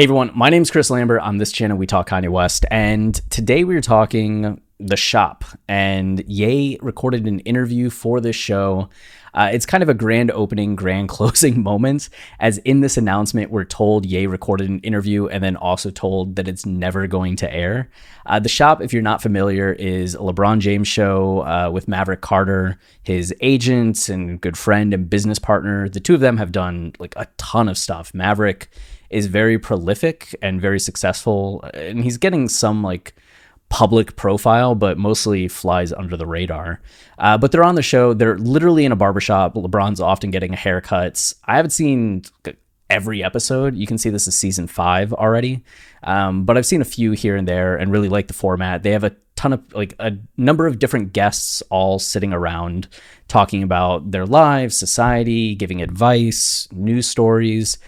Hey everyone, my name is Chris Lambert. On this channel, we talk Kanye West, and today we are talking The Shop. And Ye recorded an interview for this show. Uh, it's kind of a grand opening, grand closing moment, as in this announcement, we're told Ye recorded an interview and then also told that it's never going to air. Uh, the Shop, if you're not familiar, is a LeBron James show uh, with Maverick Carter, his agent and good friend and business partner. The two of them have done like a ton of stuff. Maverick is very prolific and very successful, and he's getting some like public profile, but mostly flies under the radar. Uh, but they're on the show. They're literally in a barbershop. LeBron's often getting haircuts. I haven't seen every episode. You can see this is season five already, um, but I've seen a few here and there and really like the format. They have a ton of like a number of different guests all sitting around talking about their lives, society, giving advice, news stories.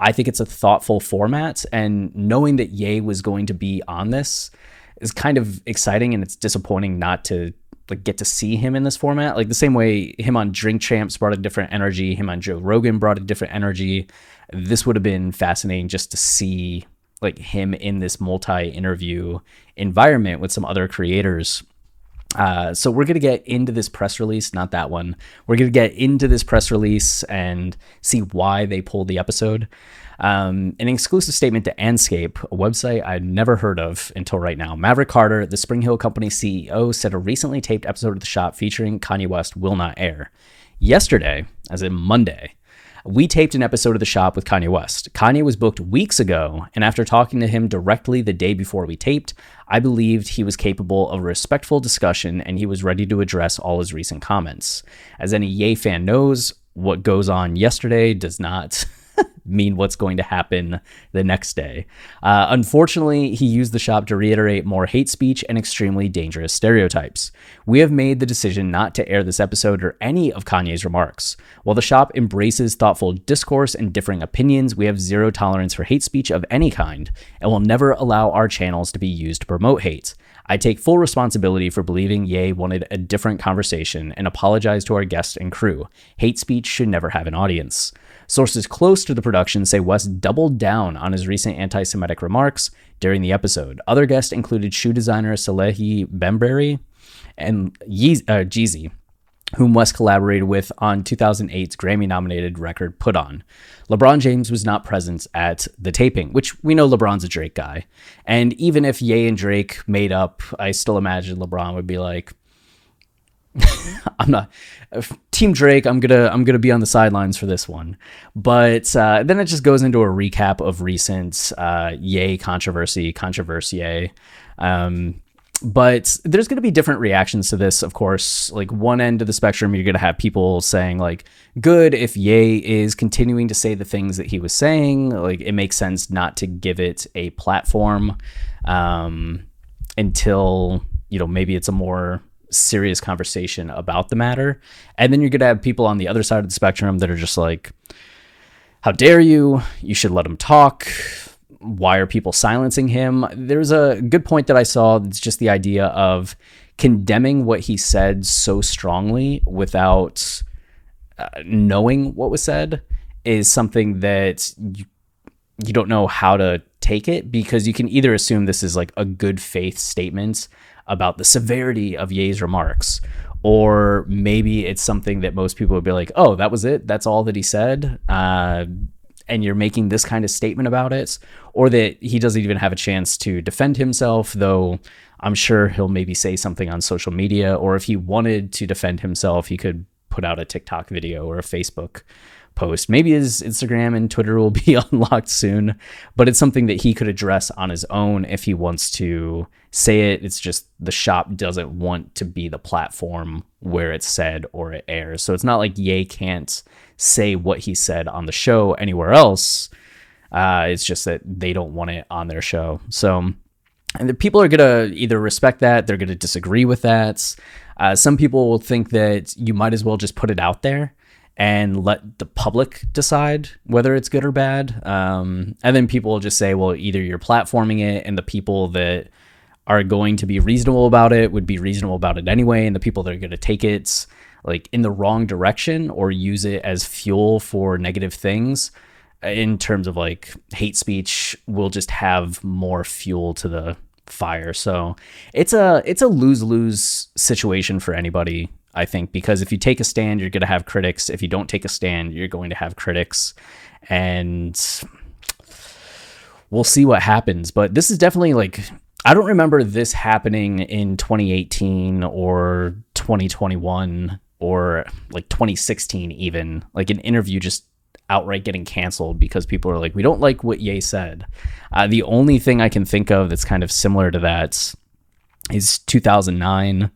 I think it's a thoughtful format, and knowing that Ye was going to be on this is kind of exciting, and it's disappointing not to like get to see him in this format. Like the same way him on Drink Champs brought a different energy, him on Joe Rogan brought a different energy. This would have been fascinating just to see like him in this multi-interview environment with some other creators uh, so we're going to get into this press release, not that one. We're going to get into this press release and see why they pulled the episode. Um, an exclusive statement to Andscape, a website I'd never heard of until right now. Maverick Carter, the Spring Hill Company CEO, said a recently taped episode of The Shop featuring Kanye West will not air. Yesterday, as in Monday, we taped an episode of The Shop with Kanye West. Kanye was booked weeks ago, and after talking to him directly the day before we taped, I believed he was capable of a respectful discussion and he was ready to address all his recent comments. As any Ye fan knows, what goes on yesterday does not mean what's going to happen the next day. Uh, unfortunately, he used the shop to reiterate more hate speech and extremely dangerous stereotypes. We have made the decision not to air this episode or any of Kanye's remarks. While the shop embraces thoughtful discourse and differing opinions, we have zero tolerance for hate speech of any kind and will never allow our channels to be used to promote hate. I take full responsibility for believing Ye wanted a different conversation and apologize to our guests and crew. Hate speech should never have an audience. Sources close to the production say West doubled down on his recent anti Semitic remarks during the episode. Other guests included shoe designer Salehe Bembury and uh, Jeezy, whom West collaborated with on 2008's Grammy nominated record Put On. LeBron James was not present at the taping, which we know LeBron's a Drake guy. And even if Ye and Drake made up, I still imagine LeBron would be like, I'm not Team Drake. I'm gonna I'm gonna be on the sidelines for this one, but uh, then it just goes into a recap of recent uh, Ye controversy, controversy. Um, but there's going to be different reactions to this of course like one end of the spectrum you're going to have people saying like good if Ye is continuing to say the things that he was saying like it makes sense not to give it a platform um, until you know maybe it's a more serious conversation about the matter. And then you're going to have people on the other side of the spectrum that are just like, how dare you? You should let him talk. Why are people silencing him? There's a good point that I saw. It's just the idea of condemning what he said so strongly without uh, knowing what was said is something that you, you don't know how to take it because you can either assume this is like a good faith statement about the severity of Ye's remarks. Or maybe it's something that most people would be like, oh, that was it? That's all that he said? Uh, and you're making this kind of statement about it, or that he doesn't even have a chance to defend himself, though I'm sure he'll maybe say something on social media, or if he wanted to defend himself, he could put out a TikTok video or a Facebook post. Maybe his Instagram and Twitter will be unlocked soon, but it's something that he could address on his own if he wants to say it. It's just the shop doesn't want to be the platform where it's said or it airs. So it's not like Ye can't say what he said on the show anywhere else. Uh, it's just that they don't want it on their show. So, and the people are going to either respect that, they're going to disagree with that. Uh, some people will think that you might as well just put it out there and let the public decide whether it's good or bad. Um, and then people will just say, well, either you're platforming it and the people that are going to be reasonable about it would be reasonable about it anyway, and the people that are going to take it like in the wrong direction or use it as fuel for negative things in terms of like hate speech will just have more fuel to the fire. So it's a it's a lose lose situation for anybody. I think because if you take a stand, you're going to have critics. If you don't take a stand, you're going to have critics, and we'll see what happens. But this is definitely like I don't remember this happening in 2018 or 2021 or like 2016 even like an interview just outright getting canceled because people are like, we don't like what Ye said. Uh, the only thing I can think of that's kind of similar to that is 2009.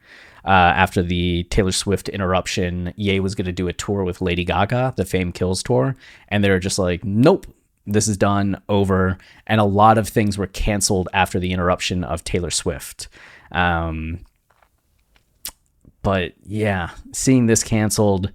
Uh, after the Taylor Swift interruption, Ye was going to do a tour with Lady Gaga, the Fame Kills tour, and they're just like, nope, this is done, over. And a lot of things were canceled after the interruption of Taylor Swift. Um, but yeah, seeing this canceled,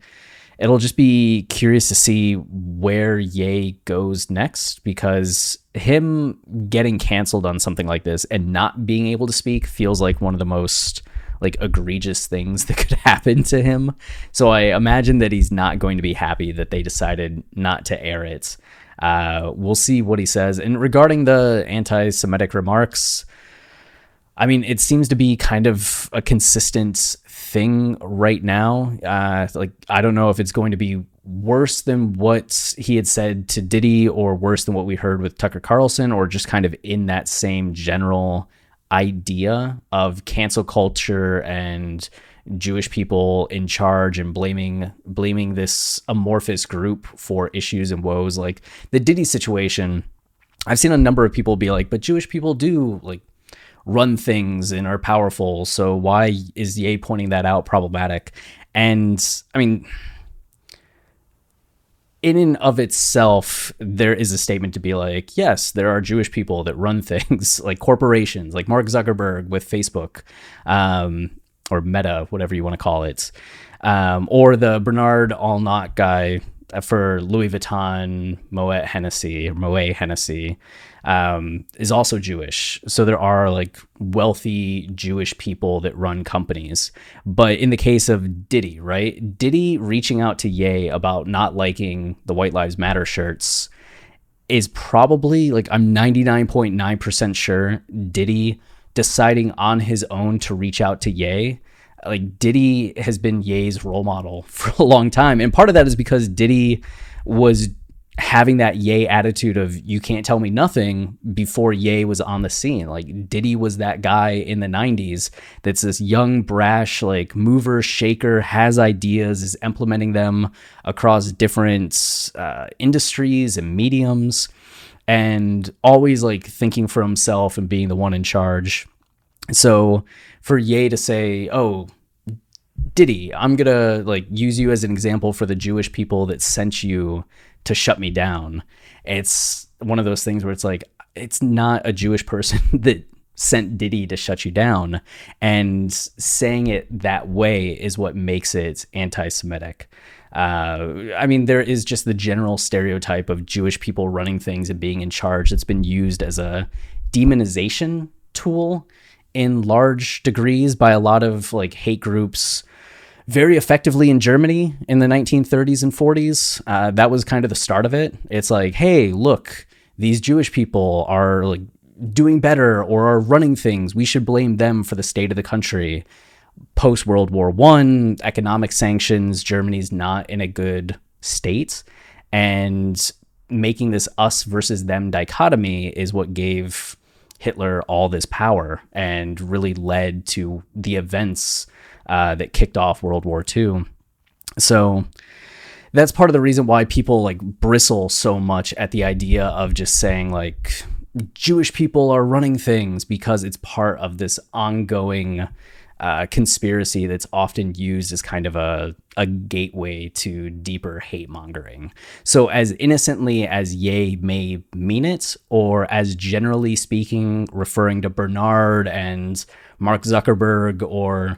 it'll just be curious to see where Ye goes next because him getting canceled on something like this and not being able to speak feels like one of the most like egregious things that could happen to him. So I imagine that he's not going to be happy that they decided not to air it. Uh, we'll see what he says. And regarding the anti-Semitic remarks, I mean, it seems to be kind of a consistent thing right now. Uh, like I don't know if it's going to be worse than what he had said to Diddy or worse than what we heard with Tucker Carlson or just kind of in that same general idea of cancel culture and Jewish people in charge and blaming blaming this amorphous group for issues and woes like the Diddy situation. I've seen a number of people be like, but Jewish people do like run things and are powerful. So why is Ye pointing that out problematic? And I mean, in and of itself, there is a statement to be like, yes, there are Jewish people that run things like corporations, like Mark Zuckerberg with Facebook, um, or Meta, whatever you want to call it, um, or the Bernard Arnault guy for Louis Vuitton, Moet Hennessy, Moet Hennessy um, is also Jewish. So there are like wealthy Jewish people that run companies. But in the case of Diddy, right? Diddy reaching out to Ye about not liking the White Lives Matter shirts is probably like I'm 99.9% sure Diddy deciding on his own to reach out to Ye like Diddy has been Ye's role model for a long time. And part of that is because Diddy was having that Ye attitude of you can't tell me nothing before Ye was on the scene. Like Diddy was that guy in the 90s that's this young, brash, like mover, shaker, has ideas, is implementing them across different uh, industries and mediums, and always like thinking for himself and being the one in charge. So for Ye to say, oh, Diddy, I'm gonna like use you as an example for the Jewish people that sent you to shut me down. It's one of those things where it's like it's not a Jewish person that sent Diddy to shut you down, and saying it that way is what makes it anti-Semitic. Uh, I mean, there is just the general stereotype of Jewish people running things and being in charge that's been used as a demonization tool in large degrees by a lot of like hate groups very effectively in Germany in the 1930s and 40s. Uh, that was kind of the start of it. It's like, hey, look, these Jewish people are like doing better or are running things. We should blame them for the state of the country. Post World War One, economic sanctions, Germany's not in a good state, and making this us versus them dichotomy is what gave Hitler all this power and really led to the events uh, that kicked off World War II. So that's part of the reason why people like bristle so much at the idea of just saying like Jewish people are running things because it's part of this ongoing uh, conspiracy that's often used as kind of a, a gateway to deeper hate mongering. So, as innocently as Ye may mean it, or as generally speaking, referring to Bernard and Mark Zuckerberg or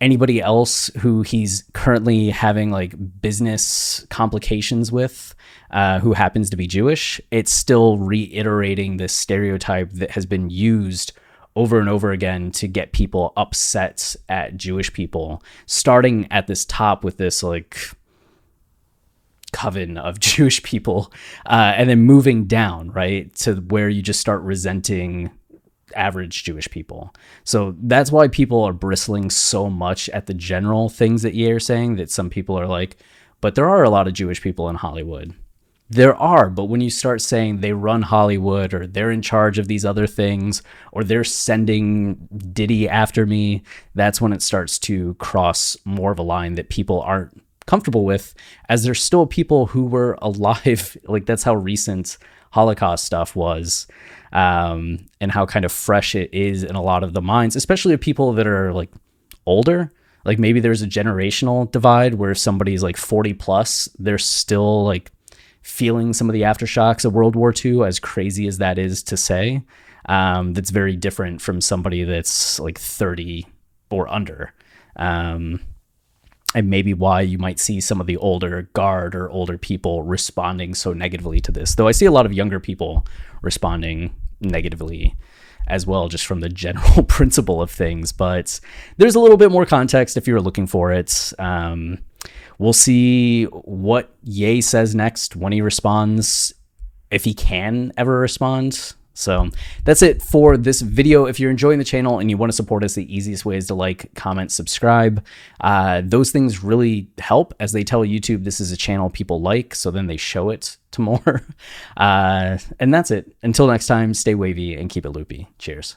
anybody else who he's currently having like business complications with uh, who happens to be Jewish, it's still reiterating this stereotype that has been used over and over again to get people upset at Jewish people, starting at this top with this like coven of Jewish people, uh, and then moving down, right, to where you just start resenting average Jewish people. So that's why people are bristling so much at the general things that you're saying that some people are like, but there are a lot of Jewish people in Hollywood. There are, but when you start saying they run Hollywood or they're in charge of these other things or they're sending Diddy after me, that's when it starts to cross more of a line that people aren't comfortable with, as there's still people who were alive. like that's how recent Holocaust stuff was, um, and how kind of fresh it is in a lot of the minds, especially of people that are like older. Like maybe there's a generational divide where somebody's like 40 plus, they're still like feeling some of the aftershocks of World War II, as crazy as that is to say. Um, that's very different from somebody that's like 30 or under. Um, and maybe why you might see some of the older guard or older people responding so negatively to this. Though I see a lot of younger people responding negatively as well, just from the general principle of things. But there's a little bit more context if you're looking for it. Um, We'll see what Ye says next when he responds, if he can ever respond. So that's it for this video. If you're enjoying the channel and you want to support us, the easiest way is to like, comment, subscribe. Uh, those things really help as they tell YouTube this is a channel people like, so then they show it to more. Uh, and that's it. Until next time, stay wavy and keep it loopy. Cheers.